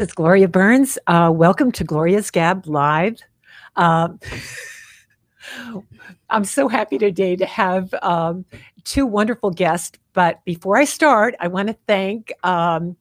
It's Gloria Burns. Uh, welcome to Gloria's Gab Live. Um, I'm so happy today to have um, two wonderful guests. But before I start, I want to thank um,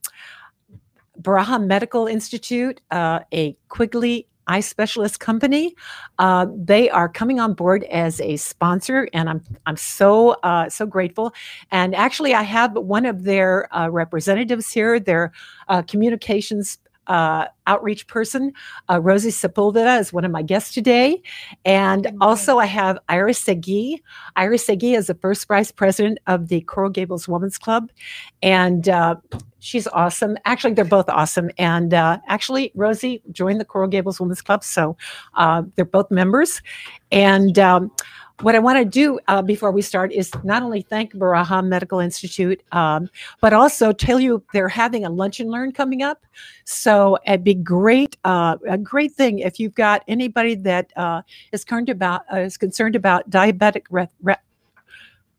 Baraha Medical Institute, uh, a Quigley eye specialist company. Uh, they are coming on board as a sponsor, and I'm I'm so uh, so grateful. And actually, I have one of their uh, representatives here, their uh, communications uh, outreach person. Uh, Rosie Sepulveda is one of my guests today. And also I have Iris Segui. Iris Segui is the first vice president of the Coral Gables Women's Club. And uh, she's awesome. Actually, they're both awesome. And uh, actually, Rosie joined the Coral Gables Women's Club. So uh, they're both members. And um, what I want to do uh, before we start is not only thank Baraha Medical Institute, um, but also tell you they're having a lunch and learn coming up. So it'd be great, uh, a great thing if you've got anybody that uh, is concerned about uh, is concerned about diabetic. Re- re-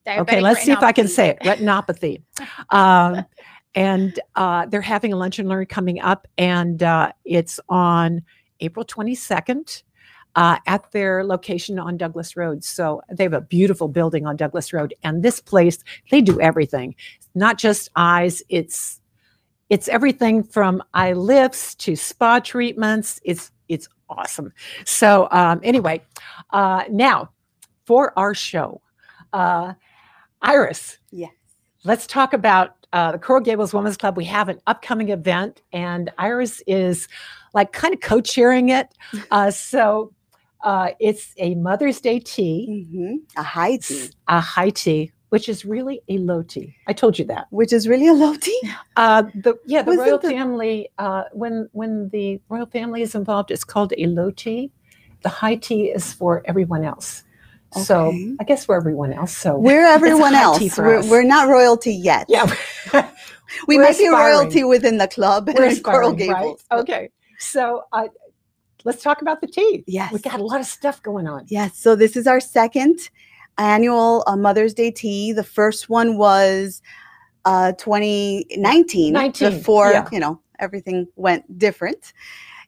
Diabetic okay, let's see if I can say it. Retinopathy. Um, and uh, they're having a lunch and learn coming up, and uh, it's on April 22nd uh, at their location on Douglas Road. So they have a beautiful building on Douglas Road, and this place they do everything, not just eyes. It's it's everything from eye lifts to spa treatments. It's it's awesome. So um, anyway, uh, now for our show, uh, Iris. Yes. Let's talk about uh, the Coral Gables Women's Club. We have an upcoming event, and Iris is like kind of co-chairing it. Uh, so uh, it's a Mother's Day tea, hmm A high tea, a high tea, which is really a low tea. I told you that. which is really a low tea. Uh, the yeah, the Wasn't royal the- family. Uh, when when the royal family is involved, it's called a low tea. The high tea is for everyone else. Okay. So I guess we're everyone else. So We're everyone else. We're, we're not royalty yet. yeah, we we're might be royalty within the club and we're in Coral aspiring, right? Gables. Okay, so uh, let's talk about the tea. Yes. we got a lot of stuff going on. Yes. So this is our second annual uh, Mother's Day tea. The first one was uh, 2019, 19, before yeah. you know everything went different.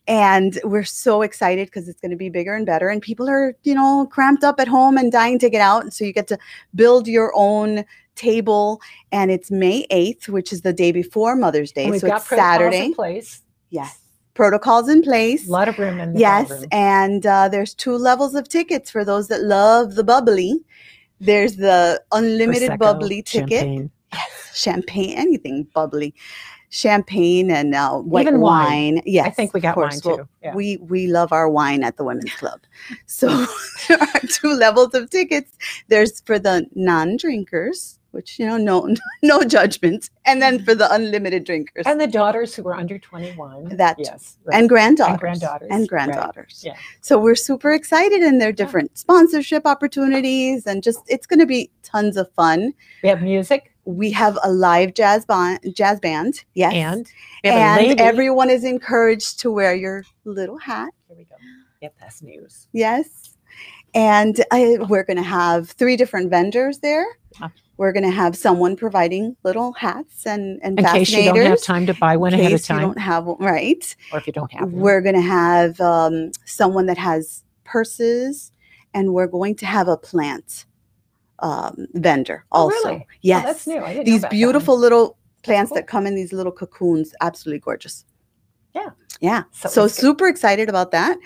And we're so excited because it's going to be bigger and better. And people are, you know, cramped up at home and dying to get out. And so you get to build your own table. And it's May 8th, which is the day before Mother's Day. So got it's Saturday. place. Yes. Protocols in place. A lot of room in the Yes, ballroom. and uh, there's two levels of tickets for those that love the bubbly. There's the unlimited Prosecco, bubbly ticket, champagne. champagne, anything bubbly, champagne and uh, white Even wine. wine. Yes, I think we got wine course. Well, too. Yeah. We we love our wine at the women's club. So there are two levels of tickets. There's for the non-drinkers, which you know, no no judgment, and then for the unlimited drinkers and the daughters who were under 21. That- yes, right. and granddaughters and granddaughters, and right. granddaughters. Yeah. So we're super excited, and there are different sponsorship opportunities, and just it's going to be tons of fun. we have music We have a live jazz band, jazz band, yes, and we have a and everyone is encouraged to wear your little hat, Here we go. Yep, that's news. yes. And I, we're going to have three different vendors there. We're going to have someone providing little hats and and In case you don't have time to buy one ahead of case you time, don't have one, right? or if you don't have one. We're going to have um, someone that has purses, and we're going to have a plant um, vendor Oh, also. really? Oh, that's new. I didn't know these about that beautiful little plants cool. that come in these little cocoons, absolutely gorgeous. Yeah. yeah. So So, super excited about that.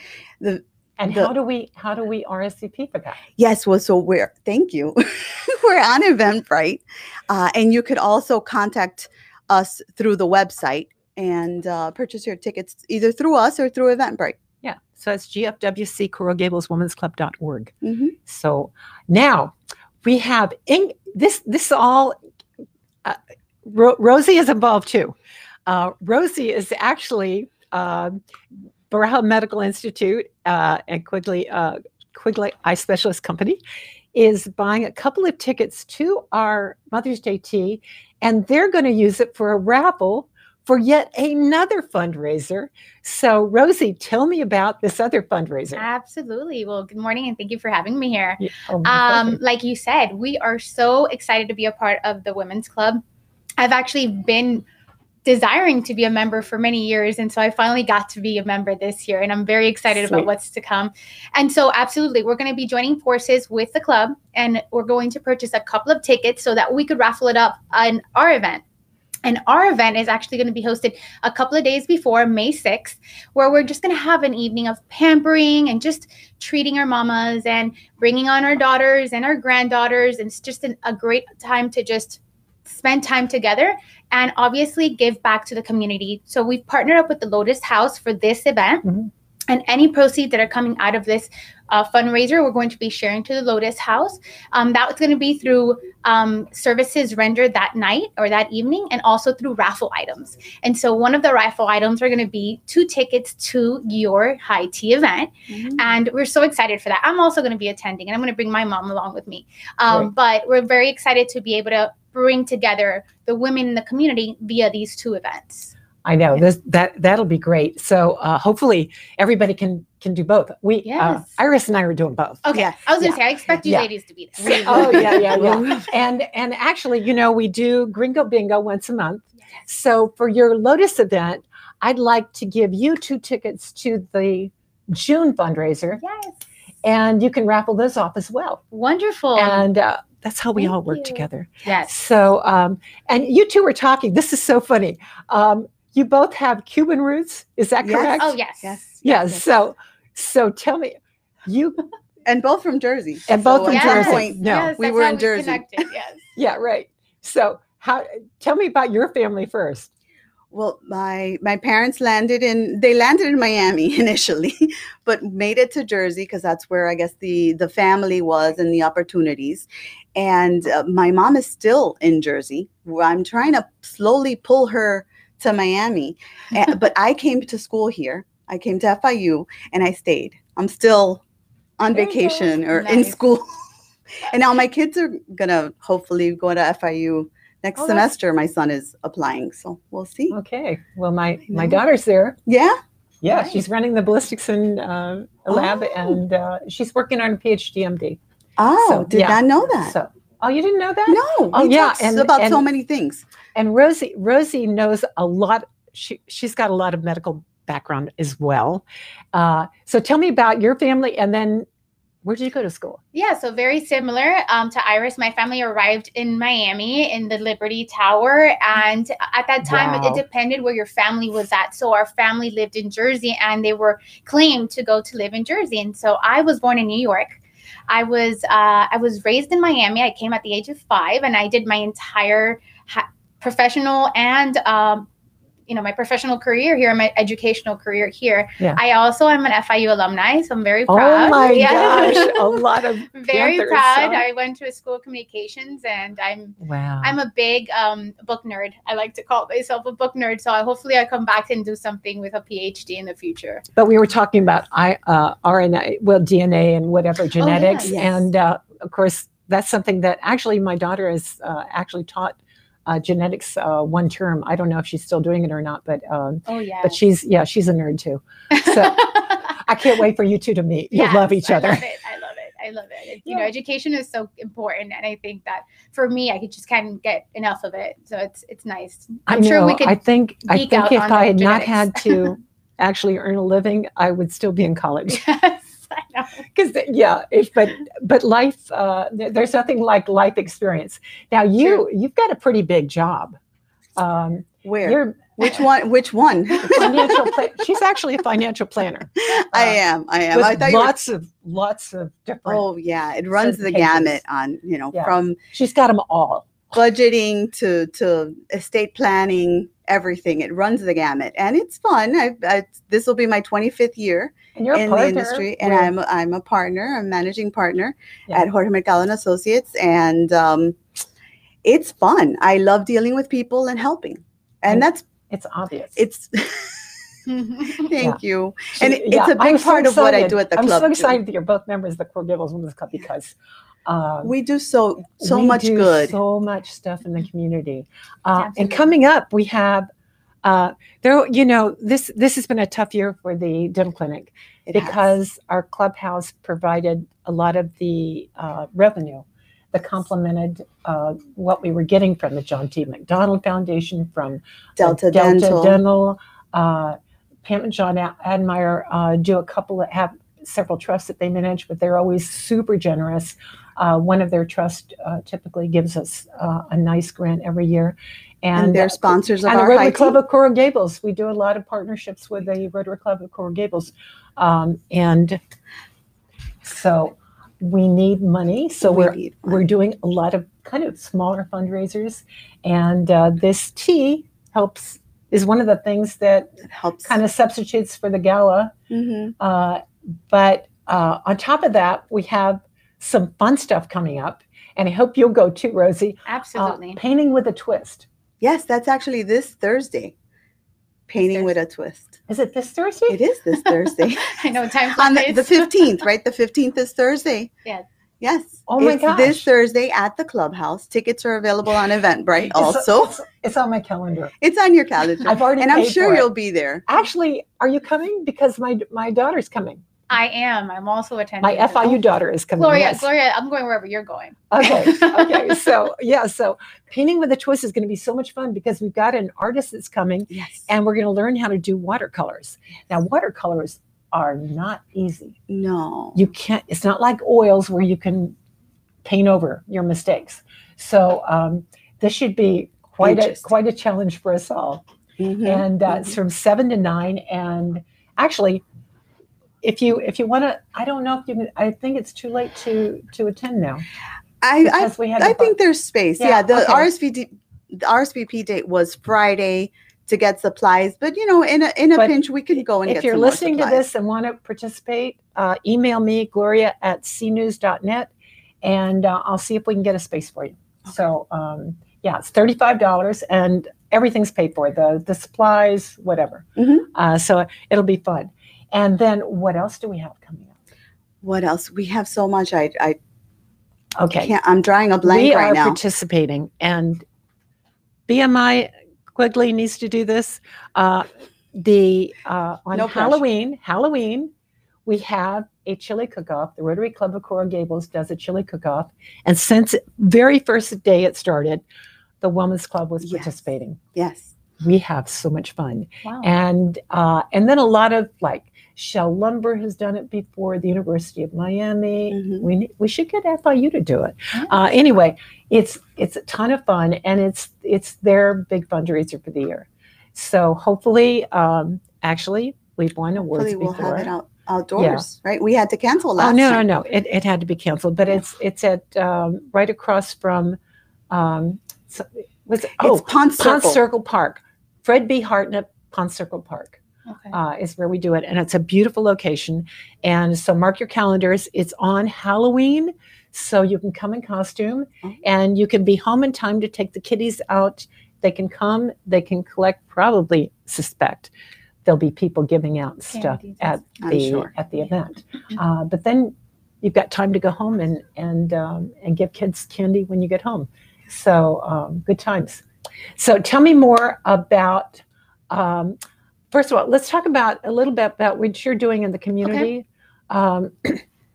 The And the- how do we how do we RSVP for that? yes, well, so we're thank you. we're on Eventbrite, uh, and you could also contact us through the website and uh, purchase your tickets either through us or through Eventbrite. Yeah. So it's GFWC Coral Gables Women's Club.org. hmm So now we have in this this all uh, Ro- Rosie is involved too. Uh, Rosie is actually um Baraha Medical Institute uh, and Quigley uh, Quigley Eye Specialist Company is buying a couple of tickets to our Mother's Day tea, and they're going to use it for a raffle for yet another fundraiser. So, Rosie, tell me about this other fundraiser. Absolutely. Well, good morning and thank you for having me here. Yeah, oh, Um, like you said, we are so excited to be a part of the women's club. I've actually been desiring to be a member for many years. And so I finally got to be a member this year. And I'm very excited Sweet. about what's to come. And so, absolutely, we're going to be joining forces with the club and we're going to purchase a couple of tickets so that we could raffle it up on our event. And our event is actually going to be hosted a couple of days before May 6th, where we're just going to have an evening of pampering and just treating our mamas and bringing on our daughters and our granddaughters. And it's just an, a great time to just spend time together and obviously give back to the community. So we've partnered up with the Lotus House for this event. Mhm. And any proceeds that are coming out of this uh, fundraiser, we're going to be sharing to the Lotus House. Um, that was going to be through um, services rendered that night or that evening, and also through raffle items. And so, one of the raffle items are going to be two tickets to your high tea event Mhm. and we're so excited for that. I'm also going to be attending, and I'm going to bring my mom along with me. Um, But we're very excited to be able to bring together the women in the community via these two events. I know this that that'll be great. So uh, hopefully everybody can can do both. We uh, Iris and I are doing both. Okay, Yes, I was going to yeah, say, I expect you yeah. ladies to be there. Oh yeah, yeah, yeah. And and actually, you know, we do Gringo Bingo once a month. So for your Lotus event, I'd like to give you two tickets to the June fundraiser, Yes, and you can raffle those off as well. wonderful. And uh, that's how we Thank all work you. together. yes, So, um, and you two were talking. This is so funny. Um, you both have Cuban roots. Is that Yes. correct? oh yes, Yes. Yes. So, so tell me, you And both from Jersey. And both from Yes, Jersey. point, No, yes, we were how in Jersey. connected, Yes. yeah, right. So, how? Tell me about your family first. Well, my my parents landed in they landed in Miami initially, but made it to Jersey because that's where I guess the the family was and the opportunities. And uh, my mom is still in Jersey. I'm trying to slowly pull her to Miami, but I came to school here. I came to FIU and I stayed. I'm still on go. vacation or in school. and now my kids are gonna hopefully go to FIU next Oh, semester. My son is applying, so we'll see. Okay. Well, my my daughter's there. Yeah. Yeah, she's running the ballistics and uh, lab, Oh. and uh, she's working on a PhD MD. Oh, So, did yeah. not know that. So, oh, you didn't know that? no. Oh, we yeah, and- about so many things. And Rosie, Rosie knows a lot. She she's got a lot of medical background as well. Uh, so tell me about your family, and then where did you go to school? Yeah, so very similar um, to Iris. My family arrived in Miami in the Liberty Tower. And at that time, it- Wow. it depended where your family was at. So our family lived in Jersey and they were claimed to go to live in Jersey. And so I was born in New York. I was uh, I was raised in Miami. I came at the age of five, and I did my entire ha- professional and um, you know my professional career here, my educational career here. Yeah. I also am an FIU alumni, so I'm very proud. Oh proud. my Yeah. gosh, a lot of very Panthers, proud. I went to a school of communications, and I'm wow. I'm a big um, book nerd. I like to call myself a book nerd. So I, hopefully, I come back and do something with a PhD in the future. but we were talking about I uh, RNA, well DNA and whatever genetics, yes. and uh, of course that's something that actually my daughter has uh, actually taught uh, genetics uh, one term. I don't know if she's still doing it or not, but um, Oh yeah. but she's yeah she's a nerd too. So I can't wait for you two to meet. You'll Yes, love each other. I love it. I love it. I love it. You know, education is so important, and I think that for me, I could just can't get enough of it. So it's it's nice. I I'm sure we could I think I think if I had not had to actually earn a living, I would still be in college. Yes, know. Because yeah, if, but but life, uh, there's nothing like life experience. Now you you've got a pretty big job. Um, Where? you're Which one? Which one? financial. She's actually a financial planner. I Uh, am. I am. I thought you were. lots of lots of different. Oh yeah, it runs the gamut on you know Yeah. from She's got them all. budgeting to to estate planning, everything. It runs the gamut, and it's fun. I, I this will be my 25th year And in the partner industry, and I'm I'm a partner, a managing partner Yeah. at Jorge Mercado and Associates, and um, it's fun. I love dealing with people and helping, and And that's it's obvious. it's. Thank you. And it- it's yeah, a big I'm so part of what I do at the I'm club, so too. excited that you're both members of the Core Gables Women's Club because um, We do so so we much do good. so much stuff in the community. Uh, and coming up, we have uh, there. You know, this this has been a tough year for the dental clinic It has. because our clubhouse provided a lot of the uh, revenue that complemented uh, what we were getting from the John T. McDonald Foundation, from Delta, Delta Dental. Dental. Uh, Pam and John Admire uh, do a couple that have several trusts that they manage, but they're always super generous. Uh, one of their trusts uh, typically gives us uh, a nice grant every year. and, they're sponsors of and the Rotary Club of Coral Gables. We do a lot of partnerships with the Rotary Club of Coral Gables. Um, and so we need money. So We we're need we're doing a lot of kind of smaller fundraisers. And uh, this tea helps is one of the things that It helps. kind of substitutes for the gala. Mhm. Uh, but uh, on top of that, we have some fun stuff coming up. And I hope you'll go too, Rosie. Uh, Absolutely. painting with a twist. Yes, that's actually this Thursday. Painting with a twist. Is it this Thursday? It is this Thursday. I know time On the, the 15th, right? The 15th is Thursday. Yes. Yes. Oh my it's This. Thursday at the clubhouse. Tickets are available on Eventbrite It's- also. it's, it's on my calendar. It's on your calendar. I've already and I'm sure for you'll be there. Actually, are you coming? Because my my daughter's coming. I am. I'm also attending. My as well. FIU daughter is coming. Gloria, yes. Gloria, I'm going wherever you're going. Okay. Okay. so yeah. So painting with a twist is going to be so much fun because we've got an artist that's coming, Yes. and we're going to learn how to do watercolors. Now, watercolors are not easy. no. You can't. It's not like oils where you can paint over your mistakes. So um, this should be quite a quite a challenge for us all. Mhm, and uh, mhm. it's from seven to nine. And actually, if you if you want to, I don't know if you. can I think it's too late to to attend now I, I, we had. I think there's space. Yeah, Yeah. the okay. RSVD, the RSVP date was Friday to get supplies, but you know, in a in a But pinch, we can go and if get you're listening to this and want to participate, uh, email me Gloria at cnews.net, and uh, I'll see if we can get a space for you. So um, yeah, it's thirty five dollars, and everything's paid for the the supplies, whatever. Mhm. Uh, so it'll be fun. And then what else do we have coming up? What else? We have so much. I I Okay. can't. I'm drawing a blank we right are now. participating and bmi quigley needs to do this uh, the uh, on No pressure. halloween halloween we have a chili cook-off the rotary club of coral gables does a chili cook-off and since very first day it started the women's club was Yes. participating yes. we have so much fun Wow. and uh, and then a lot of like Shell Lumber has done it before. The University of Miami. Mhm. We we should get FIU to do it. Uh, anyway, it's it's a ton of fun, and it's it's their big fundraiser for the year. So hopefully, um, actually, we've won awards Hopefully, we'll before. have it out outdoors, right? We had to cancel last. Oh last no, time. no, no! It, it had to be canceled, but it's it's at um, right across from um, was it, oh It's Ponce Circle. Ponce Circle Park, Fred B. Hartnett Ponce Circle Park okay. uh, is where we do it, and it's a beautiful location. And so mark your calendars. It's on Halloween, so you can come in costume, Oh. and you can be home in time to take the kiddies out. They can come. They can collect. Probably suspect there'll be people giving out stuff Candies. at the sure. at the event. Uh, but then you've got time to go home and and um, and give kids candy when you get home. So um, good times. So tell me more about. Um, first of all, let's talk about a little bit about what you're doing in the community. Um,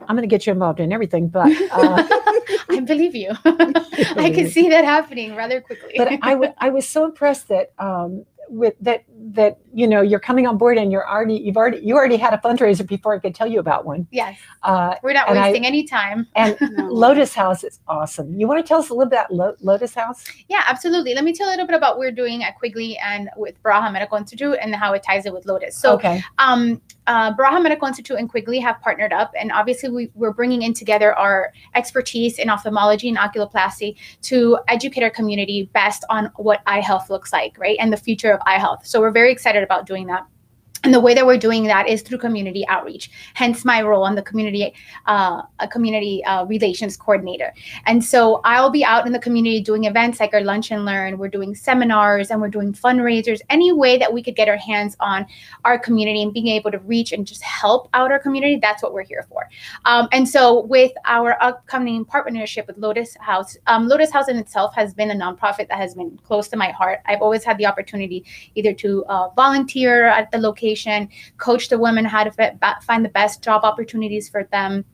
I'm going to get you involved in everything, but uh, I believe you. I can see that happening rather quickly. but I, w- I was so impressed that um, with that that you know you're coming on board and you're already you've already you already had a fundraiser before I could tell you about one. yes, Uh, we're not And I- wasting any time. and. Lotus House is awesome. You want to tell us a little bit about Lo- Lotus House? Yeah, absolutely. Let me tell you a little bit about what we're doing at Quigley and with Baraha Medical Institute and how it ties in with Lotus. So, okay, um, uh, Baraha Medical Institute and Quigley have partnered up, and obviously we, we're bringing in together our expertise in ophthalmology and oculoplasty to educate our community best on what eye health looks like, right, and the future of eye health. So we're very excited about doing that. And the way that we're doing that is through community outreach. Hence my role on the community, uh, a community uh, relations coordinator. And so I'll be out in the community doing events like our lunch and learn. We're doing seminars and we're doing fundraisers. Any way that we could get our hands on our community and being able to reach and just help out our community, that's what we're here for. Um, and so, with our upcoming partnership with Lotus House, um, Lotus House in itself has been a nonprofit that has been close to my heart. I've always had the opportunity either to uh, volunteer at the location, coach the women how to fit, find the best job opportunities for them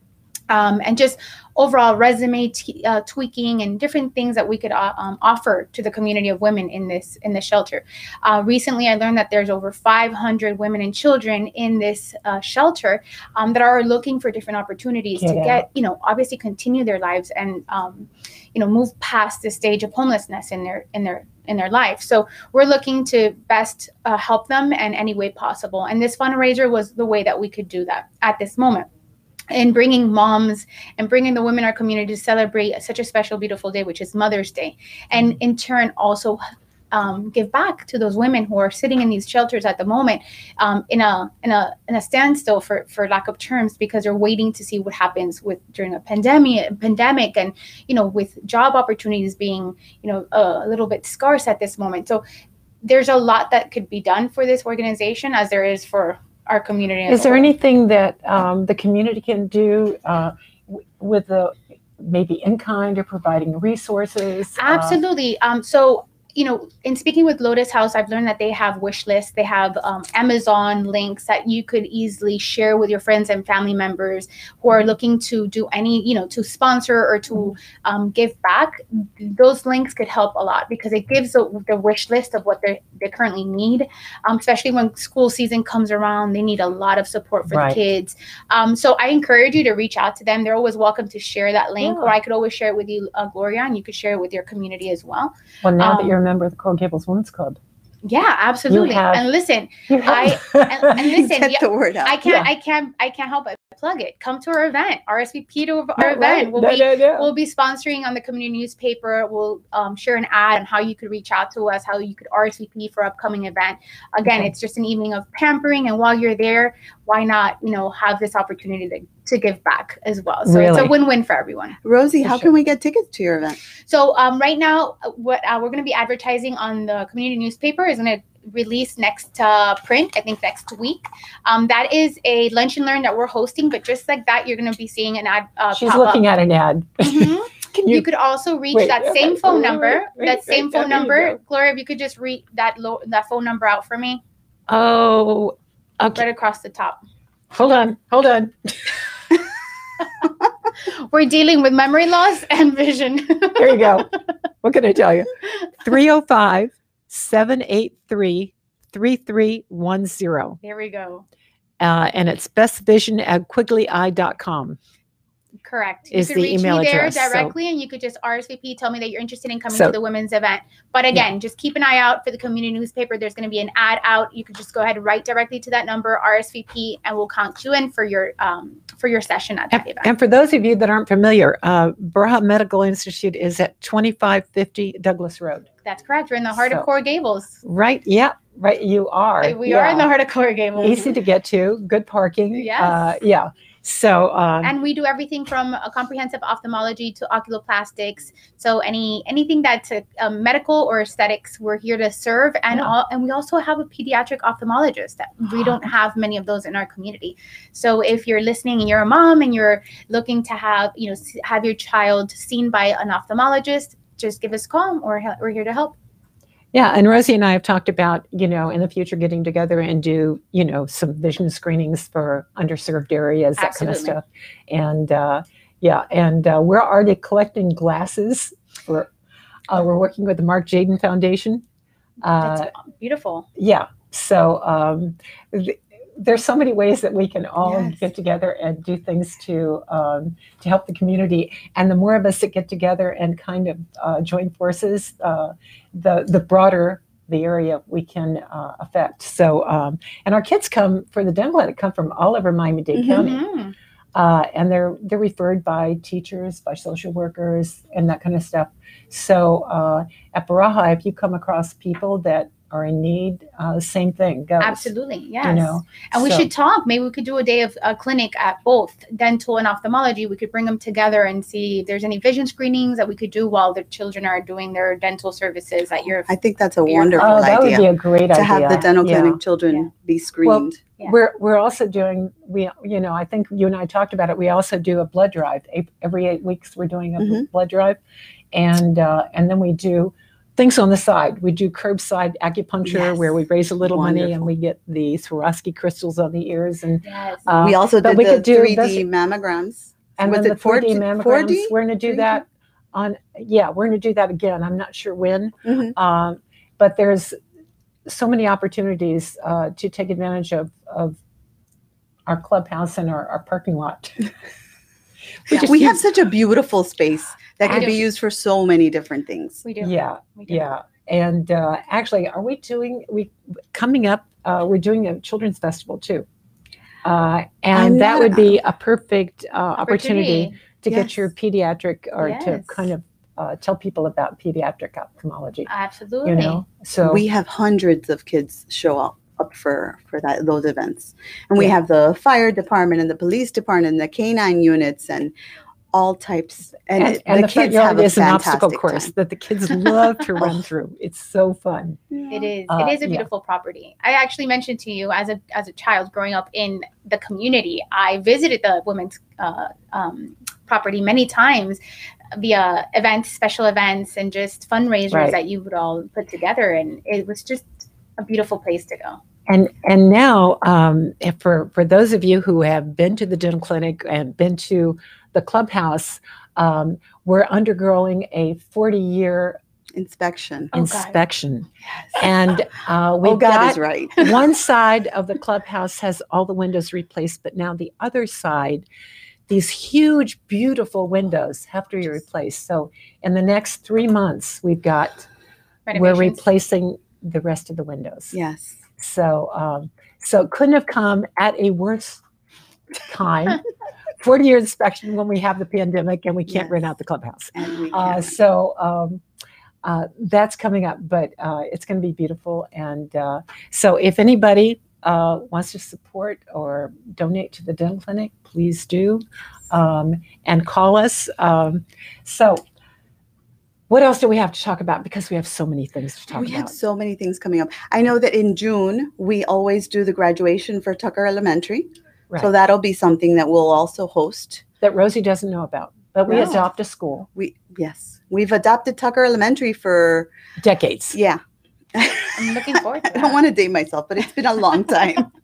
um, and just overall resume t- uh, tweaking and different things that we could uh, um, offer to the community of women in this in this shelter. Uh, recently, I learned that there's over 500 women and children in this uh, shelter um, that are looking for different opportunities to Get get you know obviously continue their lives and um, you know move past the stage of homelessness in their in their in their life. So we're looking to best uh, help them in any way possible. And this fundraiser was the way that we could do that at this moment and bringing moms and bringing the women in our community to celebrate such a special, beautiful day, which is Mother's Day, and in turn also um, give back to those women who are sitting in these shelters at the moment um, in a in a in a standstill for for lack of terms because they're waiting to see what happens with during a pandemic pandemic and you know with job opportunities being you know a, a little bit scarce at this moment. So there's a lot that could be done for this organization as there is for our community. Is there anything that um, the community can do uh, w- with the maybe in kind or providing resources? Uh, Absolutely. Um, so, you know, in speaking with Lotus House, I've learned that they have wish lists. They have um, Amazon links that you could easily share with your friends and family members who are looking to do any, you know, to sponsor or to um, give back. Those links could help a lot because it gives the, the wish list of what they they currently need, um, especially when school season comes around. They need a lot of support for Right. the kids. Um, so I encourage you to reach out to them. They're always welcome to share that link, Yeah. or I could always share it with you, uh, Gloria, and you could share it with your community as well. well, now that um, you're member of the Coral Gables Women's Club, Yeah, absolutely. have- and listen, you I- and, and listen, Get yeah, the word out. I can't, Yeah. I can't, I can't help but plug it. Come to our event, RSVP to our Yeah, event. right. We'll No, be no, no. we'll be sponsoring on the community newspaper. We'll um, share an ad on how you could reach out to us, how you could RSVP for upcoming event. Again, Okay. it's just an evening of pampering, and while you're there, why not, you know, have this opportunity to, to give back as well. So it's a win-win for everyone. Rosie, For how sure. can we get tickets to your event? So um, right now, what uh, we're going to be advertising on the community newspaper is going to release next uh, print. I think next week. Um, that is a lunch and learn that we're hosting. But just like that, you're going to be seeing an ad. Uh, She's pop looking at an ad. Up. Mhm. Can You, you? could also reach Wait, that okay, same phone wait, number. wait, that same wait, phone there number, go. Gloria. If you could just read that lo- that phone number out for me, Oh, okay. right across the top. Hold on. Hold on. We're dealing with memory loss and vision. There you go. what can I tell you? 305 783 3310. there we go. Uh, and it's bestvision at quigleyeye.com. Correct. is you could reach me there address, so- directly and you could just RSVP, tell me that you're interested in coming So- to the women's event. But again, just keep an eye out for the community newspaper. There's going to be an ad out. You could just go ahead and write directly to that number, RSVP, and we'll count you in for your um, for your session at that And, event. and for those of you that aren't familiar, uh, Burha Medical Institute is at 2550 Douglas Road. That's correct. We're in the heart So- of Core Gables. Right? Yeah, right. You are. We are in the heart of Core Gables. Easy to get to, good parking. Yes. Uh, yeah. So, um, and we do everything from a comprehensive ophthalmology to oculoplastics. So any anything that's a, um, medical or aesthetics, we're here to serve. And Yeah. all, and we also have a pediatric ophthalmologist that we don't have many of those in our community. So if you're listening and you're a mom and you're looking to have you know have your child seen by an ophthalmologist, just give us a call. Or we're here to help. Yeah, and Rosie and I have talked about, you know, in the future getting together and do, you know, some vision screenings for underserved areas, that kind of stuff. And uh, yeah, and uh, we're already collecting glasses. For, uh, we're working with the Mark Jaden Foundation. Uh, That's beautiful. yeah, so um, th- there's so many ways that we can all Yes. get together and do things to um, to help the community. And the more of us that get together and kind of uh, join forces, uh, the the broader the area we can uh, affect. So, um, and our kids come for the dental clinic come from all over Miami-Dade Mhm. County, uh, and they're they're referred by teachers, by social workers, and that kind of stuff. So, uh, at Baraha, if you come across people that are in need, uh, same thing goes. Absolutely, yes. You know, And we should talk. Maybe we could do a day of a clinic at both dental and ophthalmology. We could bring them together and see if there's any vision screenings that we could do while the children are doing their dental services at your. I think that's a wonderful Oh, that would idea be a great idea to idea. have the dental Yeah. clinic children Yeah. be screened. Yeah. We're we're also doing we you know I think you and I talked about it. We also do a blood drive every eight weeks. We're doing a Mhm. blood drive, and uh, and then we do things on the side. We do curbside acupuncture Yes. where we raise a little money and we get the Swarovski crystals on the ears and Yes. uh, we also did we the could do 3D this- mammograms. and Was then it the 4D 4D? mammograms. We're going to do 3D? that on. Yeah, we're going to do that again. I'm not sure when, Mhm. um, but there's so many opportunities uh, to take advantage of of our clubhouse and our, our parking lot. Yeah. just We have such a beautiful space that could be used for so many different things. We do. Yeah, We do. yeah. And uh, actually, are we doing we coming up? Uh, we're doing a children's festival too, uh, I'm and that not- would be a perfect uh, opportunity, to get your pediatric or to kind of uh, tell people about pediatric ophthalmology. Absolutely. You know, so we have hundreds of kids show up up for for that those events and we have the fire department and the police department and the canine units and all types and, and, it- and the, front yard a is an obstacle course time. that the kids love to run through. It's so fun. It is. Uh, it is a yeah. beautiful property. I actually mentioned to you as a as a child growing up in the community. I visited the women's uh, um, property many times via events, special events, and just fundraisers Right. that you would all put together, and it was just a beautiful place to go. And and now, um, if for for those of you who have been to the dental clinic and been to the clubhouse, um, we're undergoing a 40 year inspection Oh, God. inspection, yes. and uh, we've oh god got is right one side of the clubhouse has all the windows replaced, but now the other side, these huge, beautiful windows have to be replaced. So in the next three months, we've got we're replacing the rest of the windows. yes So, um, so it couldn't have come at a worse time. 40 year inspection when we have the pandemic and we can't rent out the clubhouse. Uh, so um, uh, that's coming up, but uh, it's going to be beautiful. And uh, so if anybody uh, wants to support or donate to the dental clinic, please do. Um, and call us. Um, so, what else do we have to talk about? Because we have so many things to talk we about. have so many things coming up i know that in june we always do the graduation for tucker elementary Right. so that'll be something that we'll also host that Rosie doesn't know about. But we No. adopt a school we yes we've adopted tucker elementary for decades. yeah I'm looking forward to I don't want to date myself, but it's been a long time.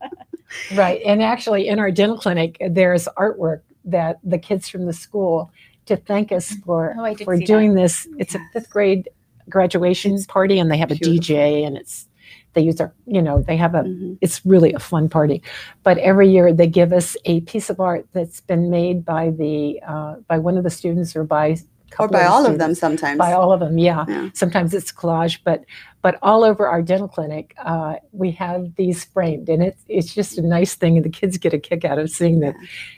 Right. And actually, in our dental clinic, there's artwork that the kids from the school to thank us mm-hmm. for Oh, for see doing this. It's a fifth grade graduation It's party, and they have a. DJ, and it's they use our you know they have a Mhm. it's really a fun party. But every year they give us a piece of art that's been made by the uh, by one of the students or by Or by the all of them sometimes. by all of them yeah. Yeah. sometimes it's collage but but all over our dental clinic uh, we have these framed and it's it's just a nice thing and the kids get a kick out of seeing that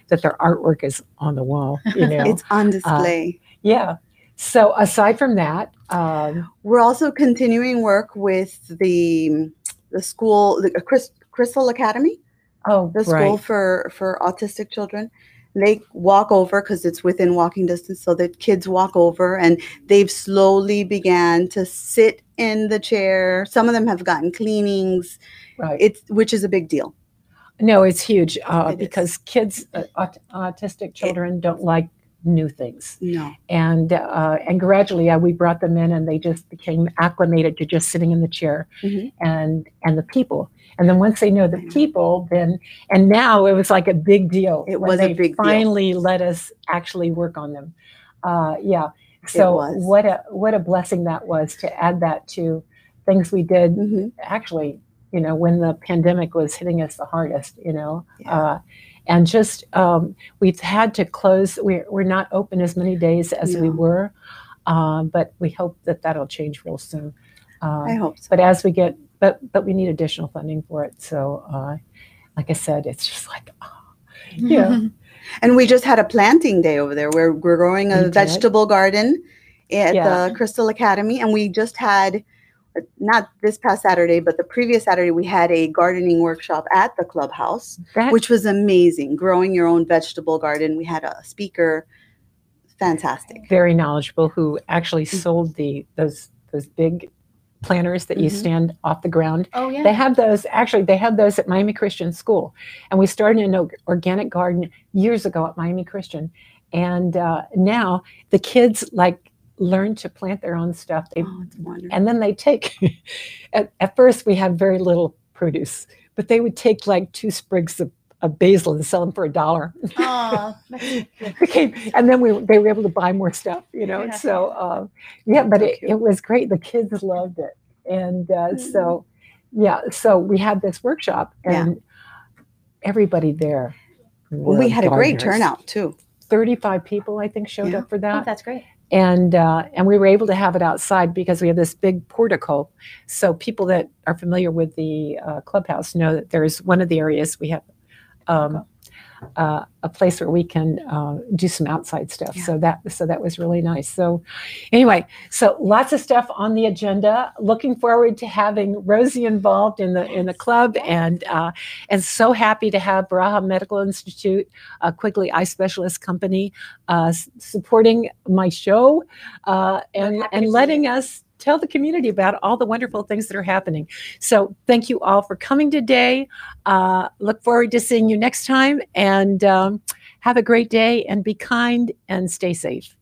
that their artwork is on the wall you know It's on display. yeah so aside from that um, We're also continuing work with the the school, the Chris, Crystal Academy, oh the school right for for autistic children. They walk over because it's within walking distance, so that kids walk over, and they've slowly began to sit in the chair. Some of them have gotten cleanings. right It's which is a big deal. no it's huge uh, It is. because kids uh, aut- autistic children don't like new things No, and uh, and gradually uh, we brought them in and they just became acclimated to just sitting in the chair Mhm. and and the people and then once they know the people then and now it was like a big deal It was a big deal. finally let us actually work on them uh, yeah so what a what a blessing that was to add that to things we did Mhm. actually you know when the pandemic was hitting us the hardest you know Yeah. Uh, and just um, we've had to close we're, we're not open as many days as we were um, but we hope that that'll change real soon uh, I hope so. but as we get but but we need additional funding for it so uh, like i said it's just like oh, yeah And we just had a planting day over there where we're growing a did. vegetable garden at Yeah. the Crystal Academy. And we just had, uh, not this past Saturday, but the previous Saturday, we had a gardening workshop at the clubhouse, that, which was amazing. Growing your own vegetable garden. We had a speaker. Fantastic. very knowledgeable who actually Mm. sold the those those big planters that you Mhm. stand off the ground Oh yeah. They have those, actually, they had those at Miami Christian School. And we started an organic garden years ago at Miami Christian. And uh, now the kids like learn to plant their own stuff. They, Oh, and then they take, at, at first we had very little produce, but they would take like two sprigs of, of basil and sell them for a dollar. Oh, Became, and then we they were able to buy more stuff, you know. Yeah. So uh, yeah, but it, it was great. The kids loved it, and uh, Mm. so yeah, so we had this workshop, Yeah. and everybody there. We had a great turnout too. Thirty-five people, I think, showed Yeah. up for oh, that that's great. And uh, and we were able to have it outside because we have this big portico. So people that are familiar with the uh, clubhouse know that there's one of the areas we have um, uh, a place where we can uh, do some outside stuff. Yeah. So that so that was really nice. So anyway, so lots of stuff on the agenda. Looking forward to having Rosie involved in the in the club, and uh, and so happy to have Baraha Medical Institute, a Quigley Eye Specialist company, uh, supporting my show uh, and and letting us tell the community about all the wonderful things that are happening. So thank you all for coming today. Uh, look forward to seeing you next time, and um, have a great day and be kind and stay safe.